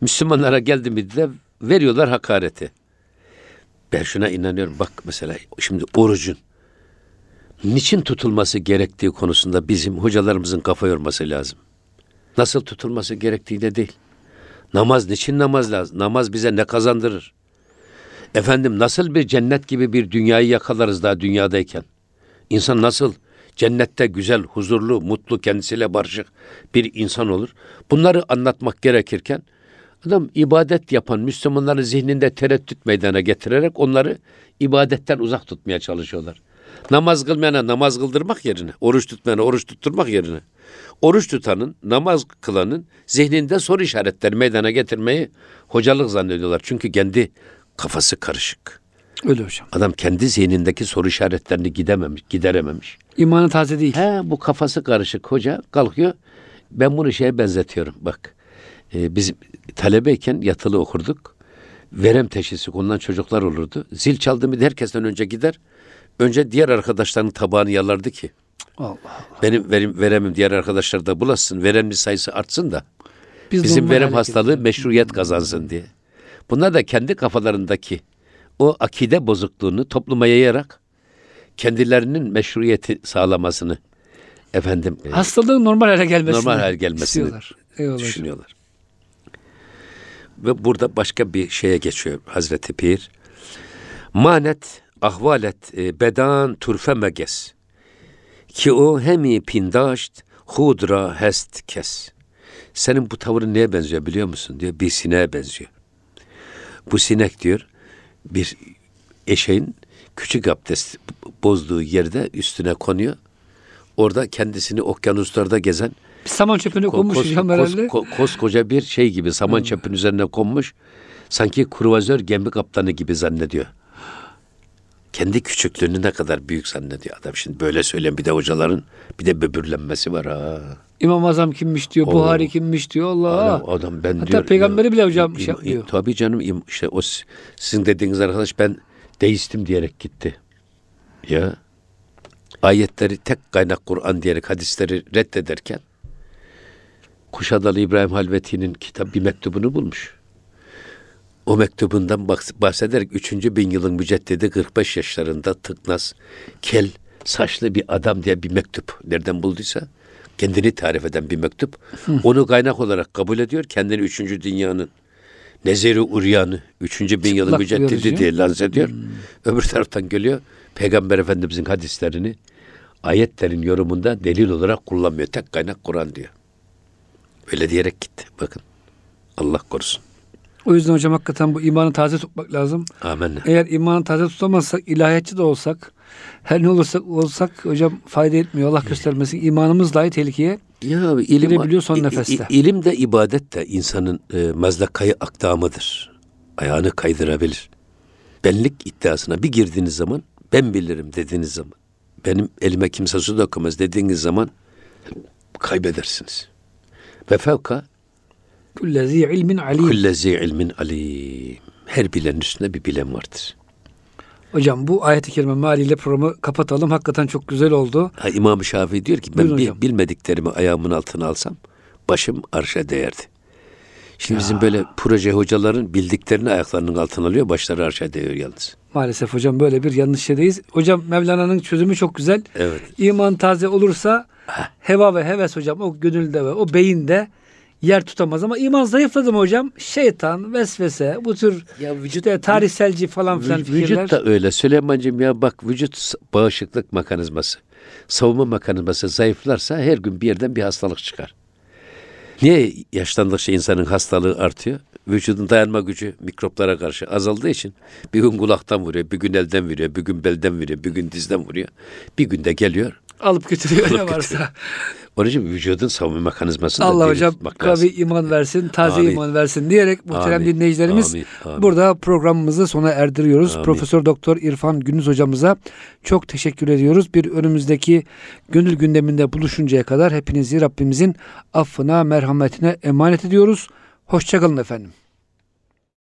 [SPEAKER 2] Müslümanlara geldi mi de veriyorlar hakareti. Ben şuna inanıyorum. Bak mesela şimdi orucun niçin tutulması gerektiği konusunda bizim hocalarımızın kafa yorması lazım. Nasıl tutulması gerektiği de değil. Namaz niçin namaz lazım? Namaz bize ne kazandırır? Efendim nasıl bir cennet gibi bir dünyayı yakalarız daha dünyadayken? İnsan nasıl cennette güzel, huzurlu, mutlu, kendisiyle barışık bir insan olur? Bunları anlatmak gerekirken adam ibadet yapan Müslümanların zihninde tereddüt meydana getirerek onları ibadetten uzak tutmaya çalışıyorlar. Namaz kılmayana namaz kıldırmak yerine, oruç tutmayana oruç tutturmak yerine, oruç tutanın, namaz kılanın zihninde soru işaretleri meydana getirmeyi hocalık zannediyorlar. Çünkü kendi kafası karışık.
[SPEAKER 1] Öyle hocam.
[SPEAKER 2] Adam kendi zihnindeki soru işaretlerini gidememiş, giderememiş.
[SPEAKER 1] İmanı taze değil.
[SPEAKER 2] He bu kafası karışık hoca kalkıyor. Ben bunu şeye benzetiyorum bak. Ee, biz talebeyken yatılı okurduk. Verem teşhisi konulan çocuklar olurdu. Zil çaldı mı herkesten önce gider. Önce diğer arkadaşlarının tabağını yalardı ki.
[SPEAKER 1] Allah Allah.
[SPEAKER 2] Benim verim, veremim diğer arkadaşlar da bulasın. Veremli sayısı artsın da.
[SPEAKER 1] Biz
[SPEAKER 2] Bizim verem hastalığı meşruiyet kazansın diye. Bunlar da kendi kafalarındaki o akide bozukluğunu topluma yayarak kendilerinin meşruiyeti sağlamasını efendim e,
[SPEAKER 1] Hastalığın normal hale gelmesini
[SPEAKER 2] normal hale gelmesini
[SPEAKER 1] istiyorlar.
[SPEAKER 2] Düşünüyorlar. Ve burada başka bir şeye geçiyor Hazreti Pir. Manet ahvalet e, bedan turfe meges. Ki o hemi pindaşt hudra hest kes. Senin bu tavrın neye benziyor biliyor musun diyor. Bir sineğe benziyor. Bu sinek diyor bir eşeğin küçük abdest bozduğu yerde üstüne konuyor. Orada kendisini okyanuslarda gezen
[SPEAKER 1] Bir saman çöpüne
[SPEAKER 2] ko-
[SPEAKER 1] konmuş
[SPEAKER 2] kos-
[SPEAKER 1] hocam
[SPEAKER 2] kos-
[SPEAKER 1] herhalde.
[SPEAKER 2] ko- koskoca bir şey gibi saman çöpün üzerine konmuş. Sanki kruvazör gemi kaptanı gibi zannediyor. Kendi küçüklüğünü ne kadar büyük zannediyor adam. Şimdi böyle söyleyen bir de hocaların bir de böbürlenmesi var ha.
[SPEAKER 1] İmam Azam kimmiş diyor. Buhari kimmiş diyor. Allah.
[SPEAKER 2] Adam, adam ben
[SPEAKER 1] Hatta
[SPEAKER 2] diyor.
[SPEAKER 1] peygamberi bile hocam
[SPEAKER 2] im-
[SPEAKER 1] şey yapmıyor.
[SPEAKER 2] Tabii canım işte o sizin dediğiniz arkadaş ben deistim diyerek gitti. Ya ayetleri tek kaynak Kur'an diyerek hadisleri reddederken Kuşadalı İbrahim Halveti'nin kitap bir mektubunu bulmuş. O mektubundan bahs- bahsederek 3. bin yılın müceddidi 45 yaşlarında tıknaz, kel, saçlı bir adam diye bir mektup nereden bulduysa kendini tarif eden bir mektup. Onu kaynak olarak kabul ediyor. Kendini 3. dünyanın Nezeri Uryanı 3. bin yılın müceddidi diye lanse ediyor. Öbür taraftan geliyor Peygamber Efendimizin hadislerini ayetlerin yorumunda delil olarak kullanmıyor. Tek kaynak Kur'an diyor. Öyle diyerek gitti. Bakın. Allah korusun.
[SPEAKER 1] O yüzden hocam hakikaten bu imanı taze tutmak lazım.
[SPEAKER 2] Amenna.
[SPEAKER 1] Eğer imanı taze tutamazsak, ilahiyatçı da olsak, her ne olursak olsak hocam fayda etmiyor. Allah göstermesin. İmanımız dahi tehlikeye.
[SPEAKER 2] Ya ilim,
[SPEAKER 1] Girebiliyor son nefeste.
[SPEAKER 2] ilim de ibadet de insanın e, mezlakayı akdamıdır. Ayağını kaydırabilir. Benlik iddiasına bir girdiğiniz zaman ben bilirim dediğiniz zaman benim elime kimse su dokunmaz dediğiniz zaman kaybedersiniz. Ve fevka
[SPEAKER 1] Kullezi ilmin alim.
[SPEAKER 2] kullezi ilmin alim. Her bilenin üstünde bir bilen vardır.
[SPEAKER 1] Hocam bu ayet-i kerime mealiyle programı kapatalım. Hakikaten çok güzel oldu.
[SPEAKER 2] Ha, İmam-ı Şafii diyor ki ben
[SPEAKER 1] Buyurun hocam.
[SPEAKER 2] bilmediklerimi ayağımın altına alsam başım arşa değerdi. Şimdi bizim böyle proje hocaların bildiklerini ayaklarının altına alıyor, başları arşa değiyor yalnız.
[SPEAKER 1] Maalesef hocam böyle bir yanlış şeydeyiz. Hocam Mevlana'nın çözümü çok güzel.
[SPEAKER 2] Evet.
[SPEAKER 1] İman taze olursa heva ve heves hocam o gönülde ve o beyinde yer tutamaz ama iman zayıfladı mı hocam? Şeytan, vesvese, bu tür
[SPEAKER 2] Ya vücut-
[SPEAKER 1] işte tarihselci falan filan
[SPEAKER 2] Vü-
[SPEAKER 1] fikirler.
[SPEAKER 2] Vücut da öyle. Süleyman'cığım ya bak vücut bağışıklık mekanizması, savunma mekanizması zayıflarsa her gün bir yerden bir hastalık çıkar. Niye yaşlandıkça insanın hastalığı artıyor? Vücudun dayanma gücü mikroplara karşı azaldığı için bir gün kulaktan vuruyor, bir gün elden vuruyor, bir gün belden vuruyor, bir gün dizden vuruyor. Bir günde geliyor.
[SPEAKER 1] Alıp götürüyor ne
[SPEAKER 2] Alıp
[SPEAKER 1] varsa.
[SPEAKER 2] Onun için vücudun savunma mekanizmasını
[SPEAKER 1] Allah hocam kavi
[SPEAKER 2] lazım.
[SPEAKER 1] iman versin, taze
[SPEAKER 2] Amin.
[SPEAKER 1] iman versin diyerek muhterem
[SPEAKER 2] Amin.
[SPEAKER 1] dinleyicilerimiz
[SPEAKER 2] Amin. Amin.
[SPEAKER 1] burada programımızı sona erdiriyoruz.
[SPEAKER 2] Amin.
[SPEAKER 1] Profesör Doktor İrfan Gündüz hocamıza çok teşekkür ediyoruz. Bir önümüzdeki gönül gündeminde buluşuncaya kadar hepinizi Rabbimizin affına, merhametine emanet ediyoruz. Hoşçakalın efendim.